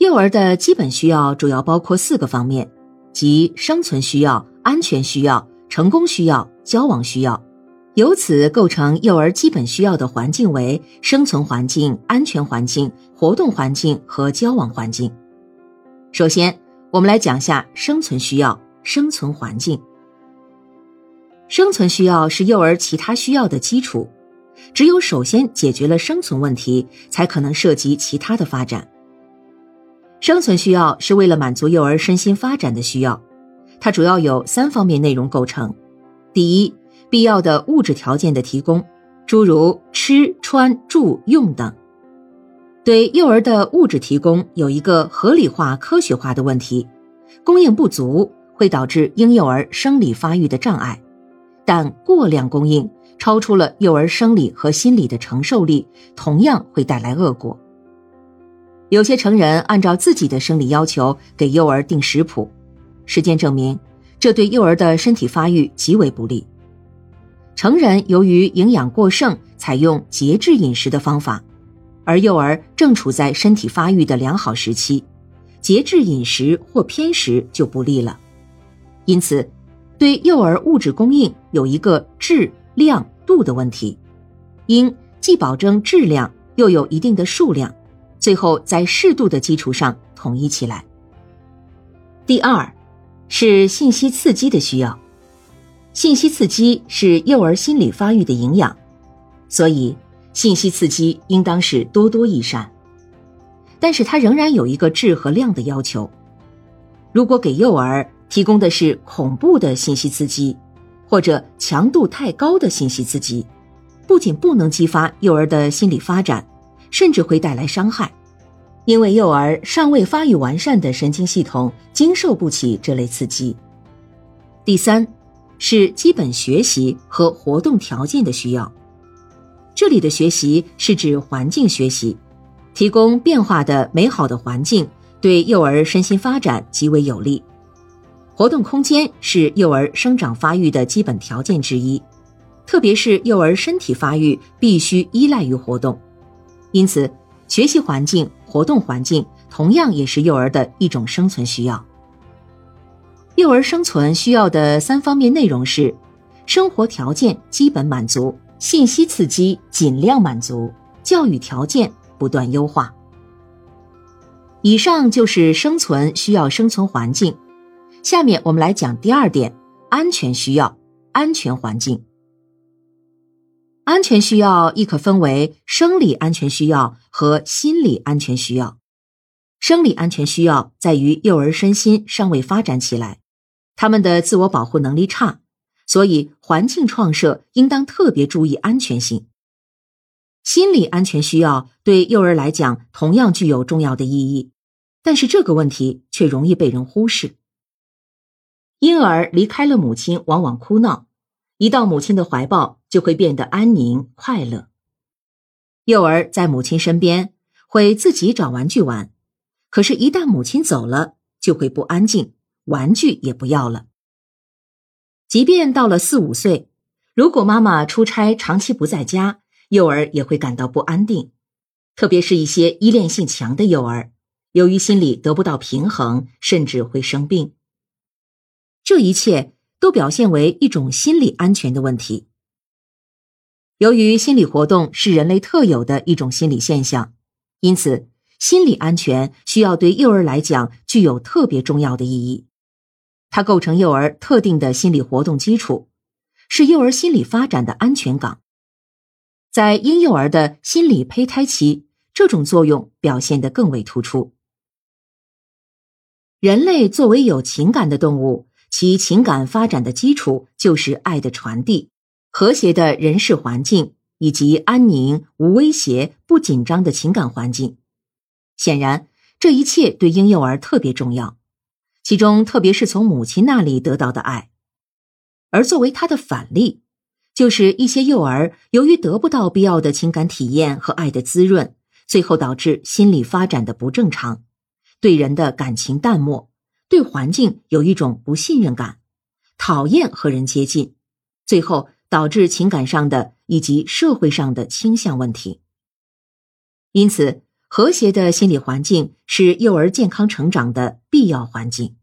幼儿的基本需要主要包括四个方面，即生存需要、安全需要、成功需要、交往需要。由此构成幼儿基本需要的环境为生存环境、安全环境、活动环境和交往环境。首先，我们来讲下生存需要、生存环境。生存需要是幼儿其他需要的基础，只有首先解决了生存问题，才可能涉及其他的发展。生存需要是为了满足幼儿身心发展的需要，它主要有三方面内容构成：第一，必要的物质条件的提供，诸如吃、穿、住、用等。对幼儿的物质提供有一个合理化、科学化的问题，供应不足会导致婴幼儿生理发育的障碍。但过量供应超出了幼儿生理和心理的承受力，同样会带来恶果。有些成人按照自己的生理要求给幼儿定食谱，实践证明这对幼儿的身体发育极为不利。成人由于营养过剩，采用节制饮食的方法，而幼儿正处在身体发育的良好时期，节制饮食或偏食就不利了。因此。对幼儿物质供应有一个质量度的问题，应既保证质量又有一定的数量，最后在适度的基础上统一起来。第二，是信息刺激的需要，信息刺激是幼儿心理发育的营养，所以信息刺激应当是多多益善。但是它仍然有一个质和量的要求，如果给幼儿。提供的是恐怖的信息刺激，或者强度太高的信息刺激，不仅不能激发幼儿的心理发展，甚至会带来伤害，因为幼儿尚未发育完善的神经系统经受不起这类刺激。第三，是基本学习和活动条件的需要，这里的学习是指环境学习，提供变化的美好的环境，对幼儿身心发展极为有利。活动空间是幼儿生长发育的基本条件之一，特别是幼儿身体发育必须依赖于活动，因此，学习环境、活动环境同样也是幼儿的一种生存需要。幼儿生存需要的三方面内容是：生活条件基本满足，信息刺激尽量满足，教育条件不断优化。以上就是生存需要生存环境。下面我们来讲第二点：安全需要、安全环境。安全需要亦可分为生理安全需要和心理安全需要。生理安全需要在于幼儿身心尚未发展起来，他们的自我保护能力差，所以环境创设应当特别注意安全性。心理安全需要对幼儿来讲同样具有重要的意义，但是这个问题却容易被人忽视。婴儿离开了母亲，往往哭闹；一到母亲的怀抱，就会变得安宁快乐。幼儿在母亲身边会自己找玩具玩，可是，一旦母亲走了，就会不安静，玩具也不要了。即便到了四五岁，如果妈妈出差长期不在家，幼儿也会感到不安定，特别是一些依恋性强的幼儿，由于心理得不到平衡，甚至会生病。这一切都表现为一种心理安全的问题。由于心理活动是人类特有的一种心理现象，因此心理安全需要对幼儿来讲具有特别重要的意义。它构成幼儿特定的心理活动基础，是幼儿心理发展的安全港。在婴幼儿的心理胚胎期，这种作用表现得更为突出。人类作为有情感的动物。其情感发展的基础就是爱的传递、和谐的人事环境以及安宁、无威胁、不紧张的情感环境。显然，这一切对婴幼儿特别重要，其中特别是从母亲那里得到的爱。而作为他的反例，就是一些幼儿由于得不到必要的情感体验和爱的滋润，最后导致心理发展的不正常，对人的感情淡漠。对环境有一种不信任感，讨厌和人接近，最后导致情感上的以及社会上的倾向问题。因此，和谐的心理环境是幼儿健康成长的必要环境。